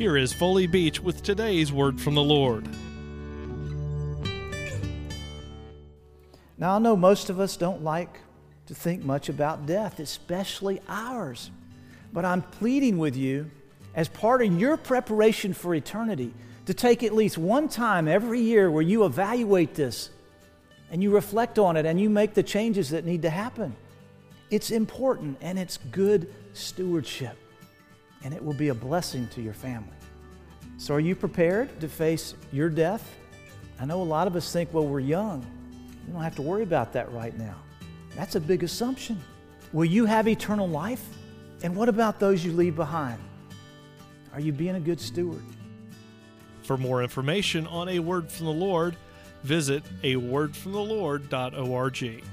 Here is Foley Beach with today's word from the Lord. Now, I know most of us don't like to think much about death, especially ours. But I'm pleading with you, as part of your preparation for eternity, to take at least one time every year where you evaluate this and you reflect on it and you make the changes that need to happen. It's important and it's good stewardship, and it will be a blessing to your family. So, are you prepared to face your death? I know a lot of us think, well, we're young. We don't have to worry about that right now. That's a big assumption. Will you have eternal life? And what about those you leave behind? Are you being a good steward? For more information on A Word from the Lord, visit awordfromthelord.org.